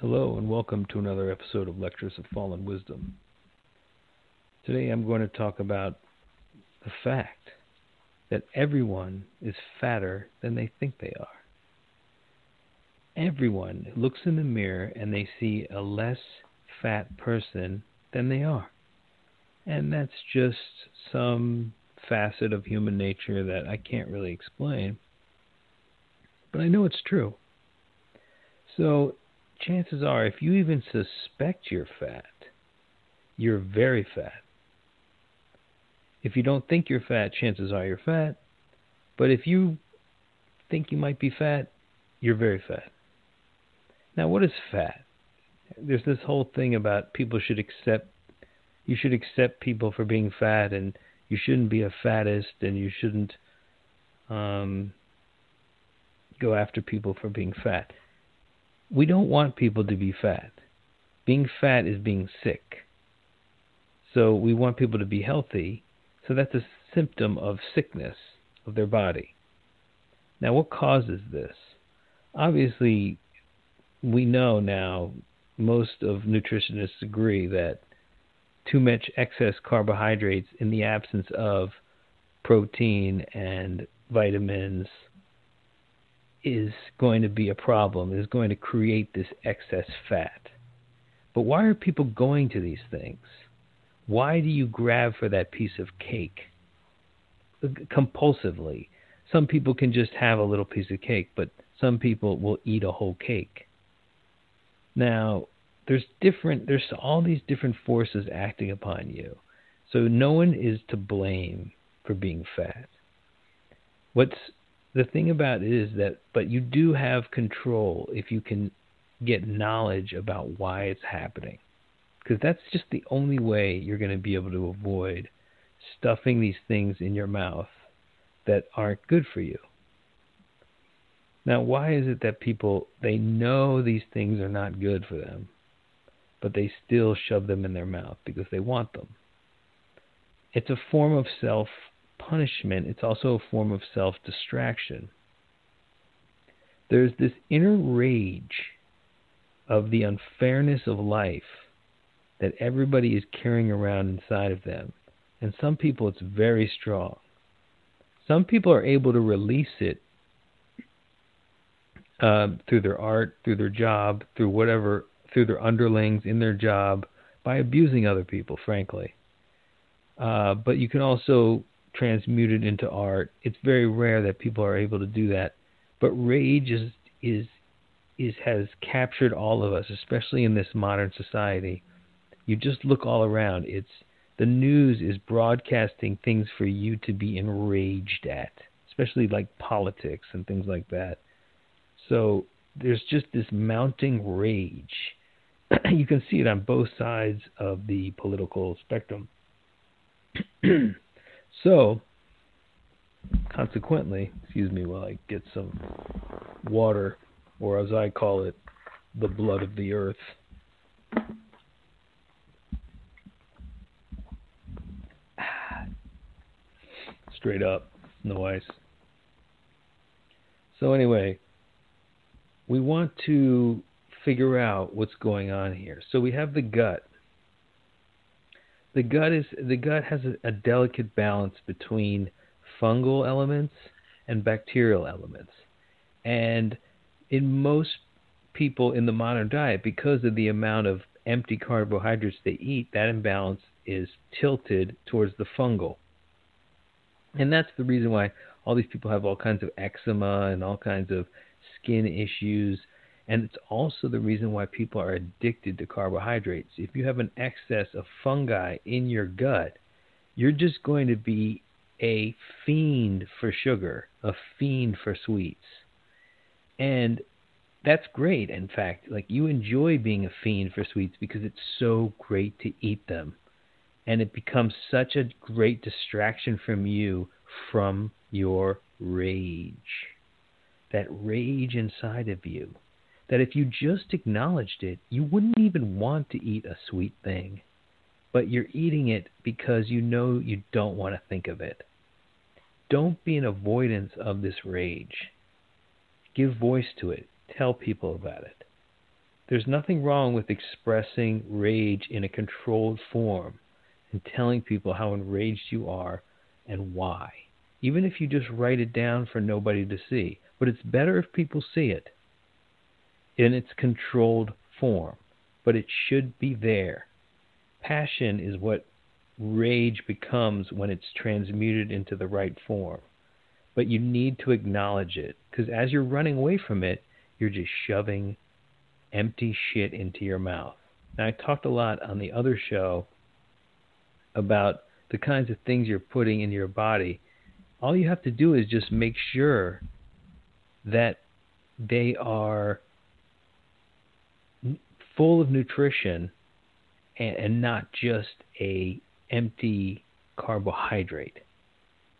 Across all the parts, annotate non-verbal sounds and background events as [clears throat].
Hello, and welcome to another episode of Lectures of Fallen Wisdom. Today I'm going to talk about the fact that everyone is fatter than they think they are. Everyone looks in the mirror and they see a less fat person than they are. And that's just some facet of human nature that I can't really explain. But I know it's true. So chances are, if you even suspect you're fat, you're very fat. If you don't think you're fat, chances are you're fat. But if you think you might be fat, you're very fat. Now, what is fat? There's this whole thing about people should accept, you should accept people for being fat, and you shouldn't be a fattest, and you shouldn't um, go after people for being fat we don't want people to be fat. Being fat is being sick. So we want people to be healthy. So that's a symptom of sickness of their body. Now, what causes this? Obviously, we know now, most of nutritionists agree that too much excess carbohydrates in the absence of protein and vitamins is going to be a problem, is going to create this excess fat. But why are people going to these things? Why do you grab for that piece of cake compulsively? Some people can just have a little piece of cake, but some people will eat a whole cake. Now, there's different there's all these different forces acting upon you. So no one is to blame for being fat. What's the thing about it is that, but you do have control if you can get knowledge about why it's happening. Because that's just the only way you're going to be able to avoid stuffing these things in your mouth that aren't good for you. Now, why is it that people they know these things are not good for them, but they still shove them in their mouth because they want them? It's a form of self punishment, it's also a form of self distraction. There's this inner rage of the unfairness of life that everybody is carrying around inside of them. And some people, it's very strong. Some people are able to release it uh, through their art, through their job, through whatever, through their underlings in their job, by abusing other people, frankly. Uh, but you can also transmuted into art. It's very rare that people are able to do that. But rage is is is has captured all of us, especially in this modern society. You just look all around. It's the news is broadcasting things for you to be enraged at, especially like politics and things like that. So there's just this mounting rage. [clears throat] you can see it on both sides of the political spectrum. [clears throat] So, consequently, excuse me while I get some water, or as I call it, the blood of the earth. [sighs] Straight up, no ice. So, anyway, we want to figure out what's going on here. So, we have the gut the gut is the gut has a, a delicate balance between fungal elements and bacterial elements. And in most people in the modern diet, because of the amount of empty carbohydrates they eat, that imbalance is tilted towards the fungal. And that's the reason why all these people have all kinds of eczema and all kinds of skin issues and it's also the reason why people are addicted to carbohydrates. If you have an excess of fungi in your gut, you're just going to be a fiend for sugar, a fiend for sweets. And that's great. In fact, like you enjoy being a fiend for sweets because it's so great to eat them. And it becomes such a great distraction from you from your rage. That rage inside of you that if you just acknowledged it, you wouldn't even want to eat a sweet thing. But you're eating it because you know you don't want to think of it. Don't be in avoidance of this rage. Give voice to it. Tell people about it. there's nothing wrong with expressing rage in a controlled form and telling people how enraged you are and why. Even if you just write it down for nobody to see. But it's better if people see it in its controlled form. But it should be there. Passion is what rage becomes when it's transmuted into the right form. But you need to acknowledge it because as you're running away from it, you're just shoving empty shit into your mouth. Now, I talked a lot on the other show about the kinds of things you're putting in your body. All you have to do is just make sure that they are full of nutrition and, and not just a empty carbohydrate.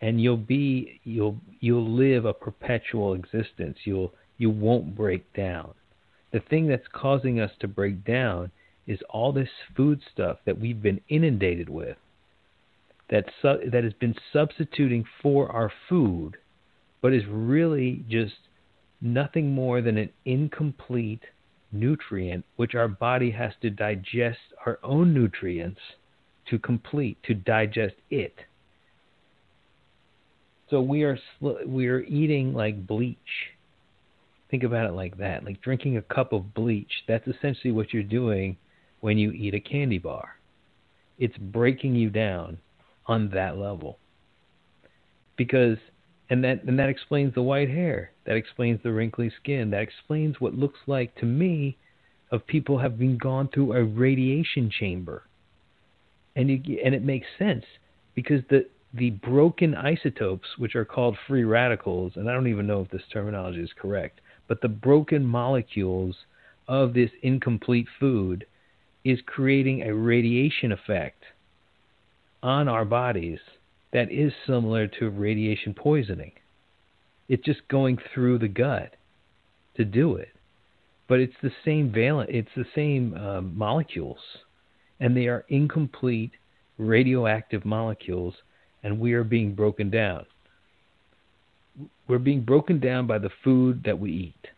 And you'll be you'll you'll live a perpetual existence. You'll you won't break down. The thing that's causing us to break down is all this food stuff that we've been inundated with that su- that has been substituting for our food but is really just nothing more than an incomplete nutrient which our body has to digest our own nutrients to complete to digest it so we are we are eating like bleach Think about it like that. Like drinking a cup of bleach, that's essentially what you're doing when you eat a candy bar. It's breaking you down on that level. Because and that and that explains the white hair. That explains the wrinkly skin. That explains what looks like to me of people having gone through a radiation chamber. And you, and it makes sense because the the broken isotopes, which are called free radicals, and I don't even know if this terminology is correct, but the broken molecules of this incomplete food is creating a radiation effect on our bodies that is similar to radiation poisoning. It's just going through the gut to do it. But it's the same valent, it's the same um, molecules, and they are incomplete radioactive molecules, and we are being broken down we're being broken down by the food that we eat.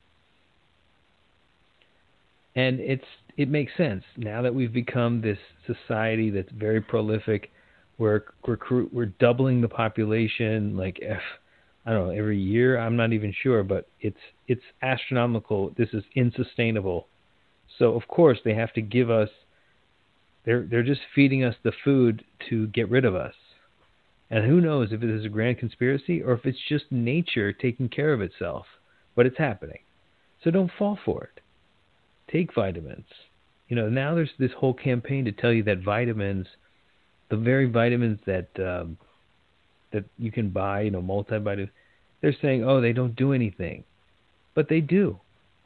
And it's it makes sense now that we've become this society that's very prolific. We're we're we're doubling the population like if, I don't know every year. I'm not even sure, but it's it's astronomical. This is insustainable. So of course they have to give us. They're they're just feeding us the food to get rid of us. And who knows if it is a grand conspiracy or if it's just nature taking care of itself. But it's happening. So don't fall for it. Take vitamins. You know, now there's this whole campaign to tell you that vitamins, the very vitamins that um, that you can buy, you know, multivitamins, they're saying, oh, they don't do anything, but they do.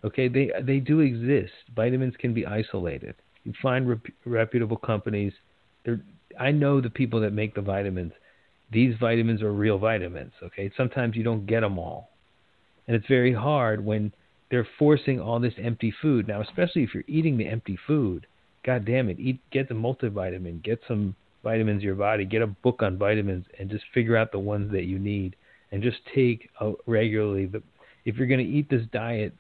Okay, they they do exist. Vitamins can be isolated. You find rep- reputable companies. They're, I know the people that make the vitamins these vitamins are real vitamins. Okay, sometimes you don't get them all, and it's very hard when they're forcing all this empty food. Now, especially if you're eating the empty food, God damn it, eat get the multivitamin, get some vitamins your body, get a book on vitamins, and just figure out the ones that you need, and just take regularly. The if you're going to eat this diet,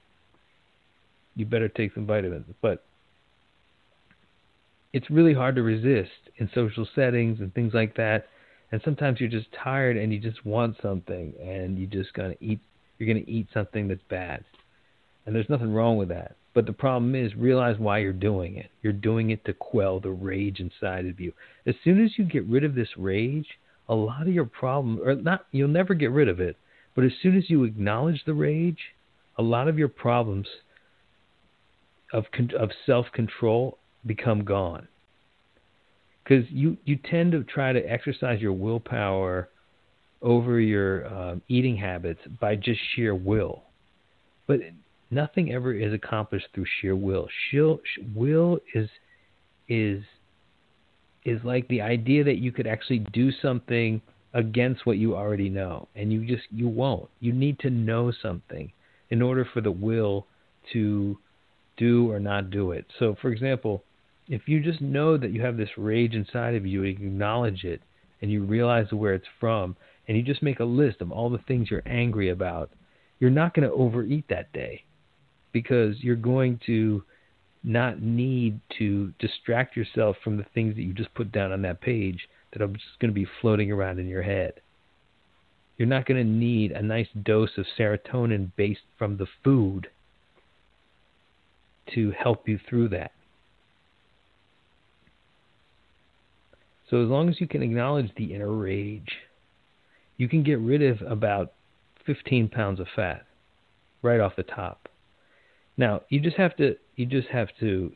you better take some vitamins. But it's really hard to resist in social settings and things like that and sometimes you're just tired and you just want something and you just gonna eat you're gonna eat something that's bad and there's nothing wrong with that. But the problem is realize why you're doing it. You're doing it to quell the rage inside of you. As soon as you get rid of this rage a lot of your problem or not you'll never get rid of it. But as soon as you acknowledge the rage a lot of your problems of of self control become gone. Because you you tend to try to exercise your willpower over your um, eating habits by just sheer will, but nothing ever is accomplished through sheer will. Sheer, will is is is like the idea that you could actually do something against what you already know, and you just you won't. You need to know something in order for the will to do or not do it. So, for example if you just know that you have this rage inside of you, and you acknowledge it, and you realize where it's from, and you just make a list of all the things you're angry about, you're not going to overeat that day because you're going to not need to distract yourself from the things that you just put down on that page that are just going to be floating around in your head. You're not going to need a nice dose of serotonin based from the food to help you through that. So, as long as you can acknowledge the inner rage, you can get rid of about 15 pounds of fat right off the top. Now, you just have to you just have to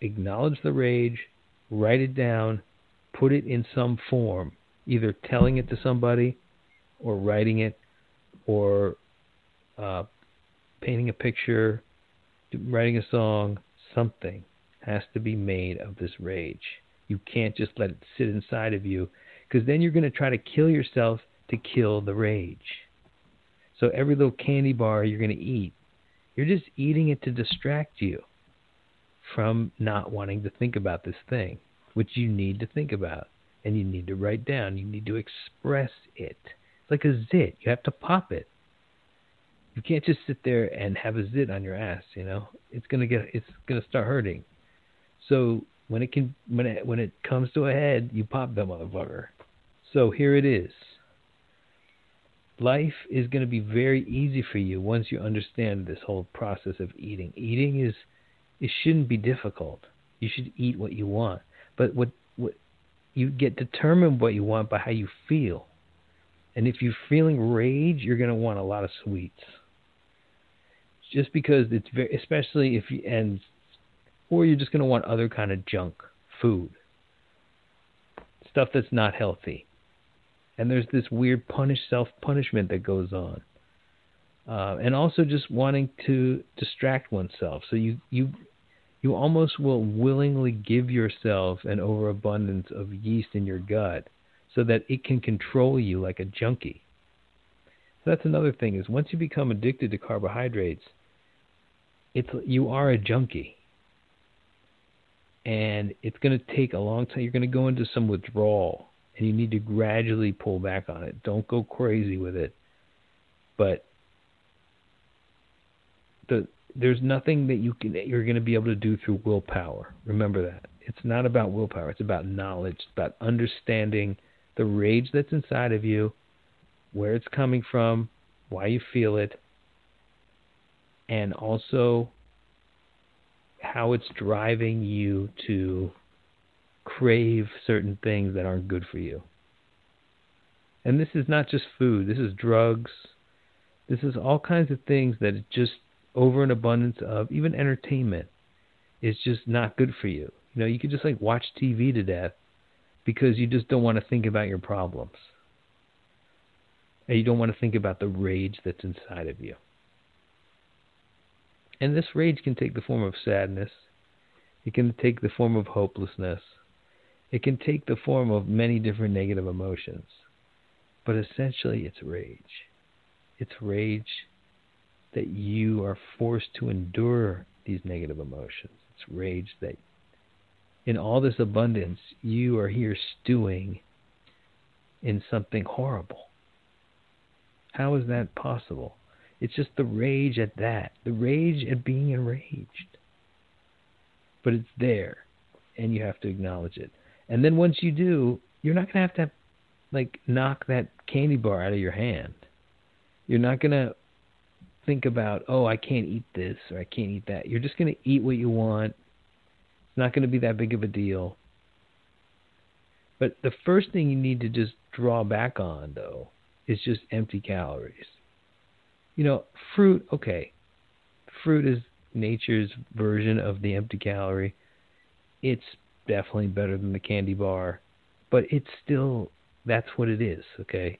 acknowledge the rage, write it down, put it in some form, either telling it to somebody or writing it or uh, painting a picture, writing a song, something has to be made of this rage. You can't just let it sit inside of you because then you're going to try to kill yourself to kill the rage. So every little candy bar you're going to eat, you're just eating it to distract you from not wanting to think about this thing, which you need to think about and you need to write down. You need to express it. It's like a zit. You have to pop it. You can't just sit there and have a zit on your ass, you know. It's to get it's to start hurting. So when it can when it when it comes to a head, you pop that motherfucker. So here it is. Life is going to be very easy for you once you understand this whole process of eating. Eating is it shouldn't be difficult. You should eat what you want. But what what you get determined what you want by how you feel. And if you're feeling rage, you're going to want a lot of sweets. Just because it's very especially if you and or you're just going to want other kind of junk food. Stuff that's not healthy and there's this weird punish self punishment that goes on, uh, and also just wanting to distract oneself. So you you you almost will willingly give yourself an overabundance of yeast in your gut so that it can control you like a junkie. So that's another thing is once you become addicted to carbohydrates, it's you are a junkie. And it's going to take a long time. You're going to go into some withdrawal and you need to gradually pull back on it. Don't go crazy with it. But the there's nothing that you can that you're going to be able to do through willpower. Remember that. It's not about willpower. It's about knowledge. It's about understanding the rage that's inside of you, where it's coming from, why you feel it, and also how it's driving you to crave certain things that aren't good for you. And this is not just food, this is drugs. This is all kinds of things that just over an abundance of, even entertainment, is just not good for you. You know, you could just like watch TV to death because you just don't want to think about your problems. And you don't want to think about the rage that's inside of you. And this rage can take the form of sadness. It can take the form of hopelessness. It can take the form of many different negative emotions, but essentially it's rage. It's rage that you are forced to endure these negative emotions. It's rage that in all this abundance, you are here stewing in something horrible. How is that possible? It's just the rage at that, the rage at being enraged. But it's there, and you have to acknowledge it. And then once you do, you're not gonna have to like knock that candy bar out of your hand. You're not gonna think about, oh, I can't eat this or I can't eat that. You're just gonna eat what you want. It's not gonna be that big of a deal. But the first thing you need to just draw back on though is just empty calories. You know, fruit, okay. Fruit is nature's version of the empty calorie. It's definitely better than the candy bar, but it's still that's what it is. Okay,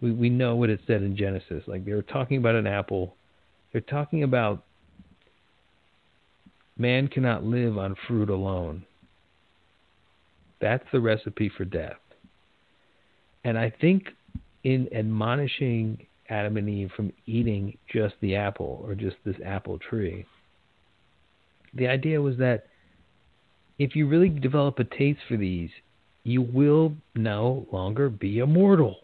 we we know what it said in Genesis. Like they were talking about an apple. They're talking about man cannot live on fruit alone. That's the recipe for death. And I think in admonishing Adam and Eve from eating just the apple or just this apple tree, the idea was that if you really develop a taste for these, you will no longer be immortal.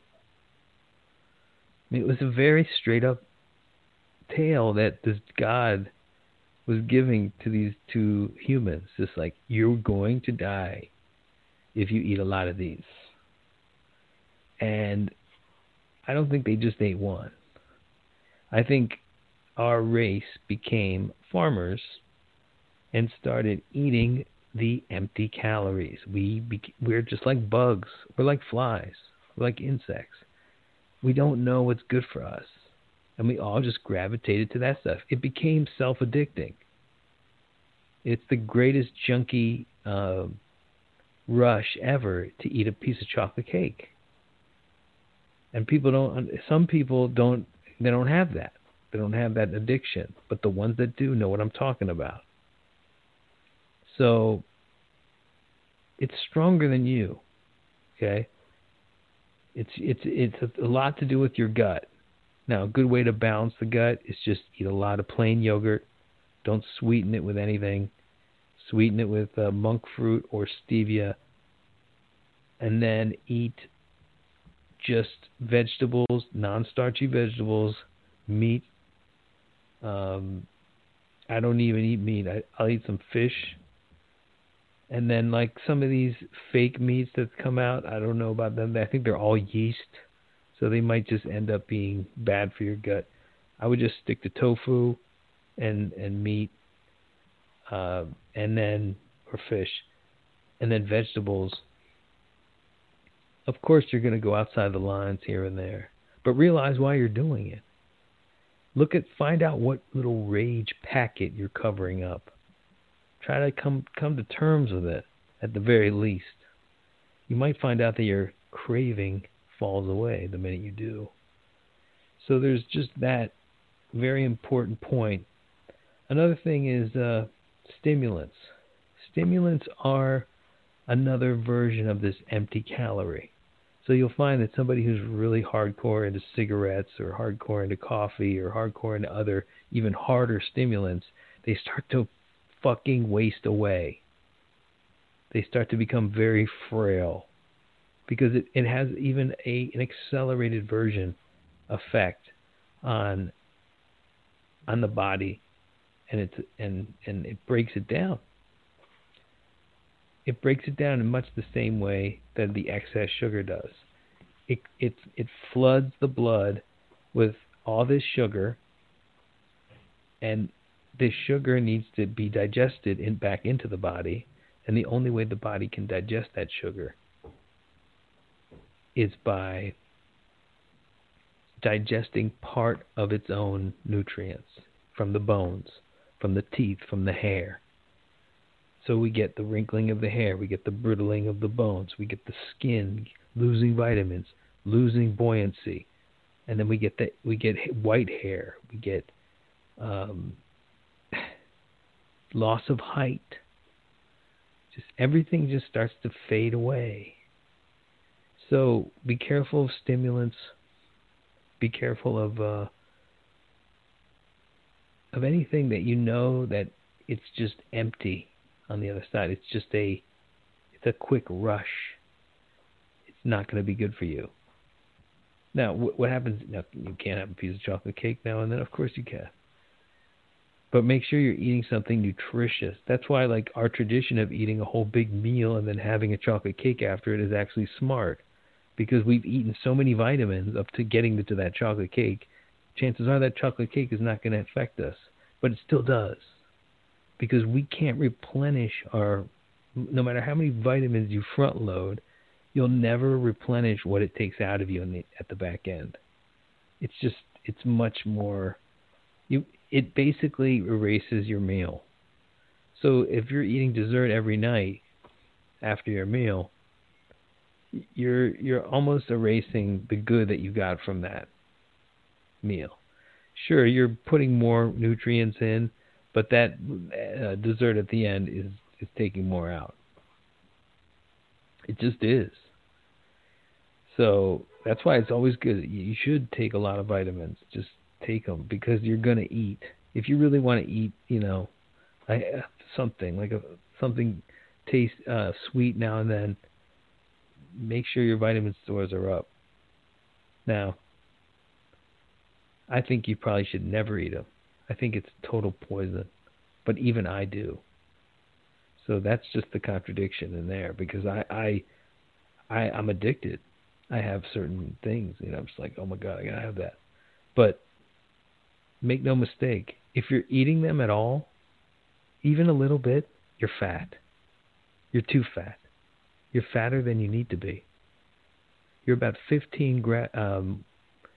It was a very straight up tale that this God was giving to these two humans. Just like, you're going to die if you eat a lot of these. And I don't think they just ate one. I think our race became farmers and started eating the empty calories. We we're just like bugs. We're like flies. We're like insects. We don't know what's good for us, and we all just gravitated to that stuff. It became self-addicting. It's the greatest junkie uh, rush ever to eat a piece of chocolate cake. And people don't. Some people don't. They don't have that. They don't have that addiction. But the ones that do know what I'm talking about. So it's stronger than you. Okay? It's it's it's a lot to do with your gut. Now, a good way to balance the gut is just eat a lot of plain yogurt. Don't sweeten it with anything. Sweeten it with uh, monk fruit or stevia. And then eat just vegetables, non-starchy vegetables, meat. Um, I don't even eat meat. I, I'll eat some fish and then like some of these fake meats that come out, I don't know about them. I think they're all yeast, so they might just end up being bad for your gut. I would just stick to tofu and and meat, uh, and then or fish, and then vegetables. Of course, you're going to go outside the lines here and there, but realize why you're doing it. Look at, find out what little rage packet you're covering up Try to come come to terms with it at the very least. You might find out that your craving falls away the minute you do. So there's just that very important point. Another thing is uh, stimulants. Stimulants are another version of this empty calorie. So you'll find that somebody who's really hardcore into cigarettes or hardcore into coffee or hardcore into other even harder stimulants, they start to fucking waste away. They start to become very frail because it, it has even a an accelerated version effect on on the body and it's and and it breaks it down. It breaks it down in much the same way that the excess sugar does. It it it floods the blood with all this sugar and this sugar needs to be digested in, back into the body, and the only way the body can digest that sugar is by digesting part of its own nutrients from the bones, from the teeth, from the hair. So we get the wrinkling of the hair, we get the brittling of the bones, we get the skin losing vitamins, losing buoyancy, and then we get the we get white hair, we get um, loss of height. Just everything just starts to fade away. So be careful of stimulants. Be careful of uh, of anything that you know that it's just empty on the other side. It's just a it's a quick rush. It's not going to be good for you. Now, what happens? Now, you can't have a piece of chocolate cake now and then. Of course, you can but make sure you're eating something nutritious. That's why like our tradition of eating a whole big meal and then having a chocolate cake after it is actually smart because we've eaten so many vitamins up to getting to that chocolate cake. Chances are that chocolate cake is not going to affect us, but it still does because we can't replenish our no matter how many vitamins you front load, you'll never replenish what it takes out of you the, at the back end. It's just it's much more you it basically erases your meal. So if you're eating dessert every night after your meal, you're you're almost erasing the good that you got from that meal. Sure, you're putting more nutrients in, but that uh, dessert at the end is is taking more out. It just is. So that's why it's always good. You should take a lot of vitamins. Just take them because you're going to eat. If you really want to eat, you know, something like a something taste uh, sweet now and then, make sure your vitamin stores are up. Now, I think you probably should never eat them. I think it's total poison. but even I do. So that's just the contradiction in there because I I, I I'm addicted. I have certain things, you know, I'm just like, oh my god, I gotta have that. But make no mistake, if you're eating them at all, even a little bit, you're fat. You're too fat. You're fatter than you need to be. You're about 15 gra- um,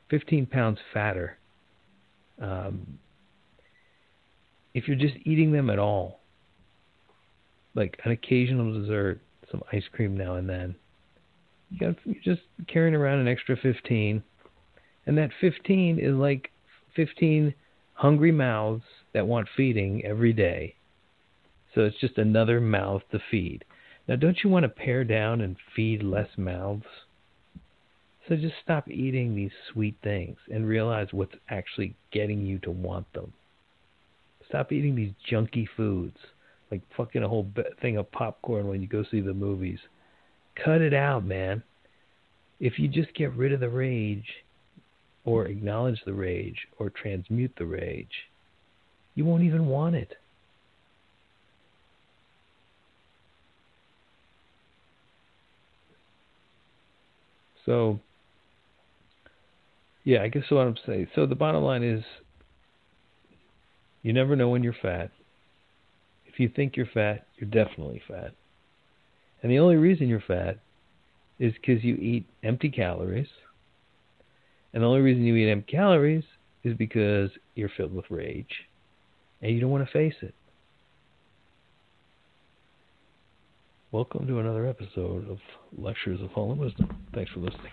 15 pounds fatter. Um, if you're just eating them at all, like an occasional dessert, some ice cream now and then, you got you're just carrying around an extra 15, and that 15 is like 15 hungry mouths that want feeding every day. So it's just another mouth to feed. Now, don't you want to pare down and feed less mouths? So just stop eating these sweet things and realize what's actually getting you to want them. Stop eating these junky foods, like fucking a whole thing of popcorn when you go see the movies. Cut it out, man. If you just get rid of the rage, or acknowledge the rage, or transmute the rage, you won't even want it. So, yeah, I guess what I'm saying. So the bottom line is, you never know when you're fat. If you think you're fat, you're definitely fat. And the only reason you're fat is because you eat empty calories. And the only reason you eat empty calories is because you're filled with rage and you don't want to face it. Welcome to another episode of Lectures of Fallen Wisdom. Thanks for listening.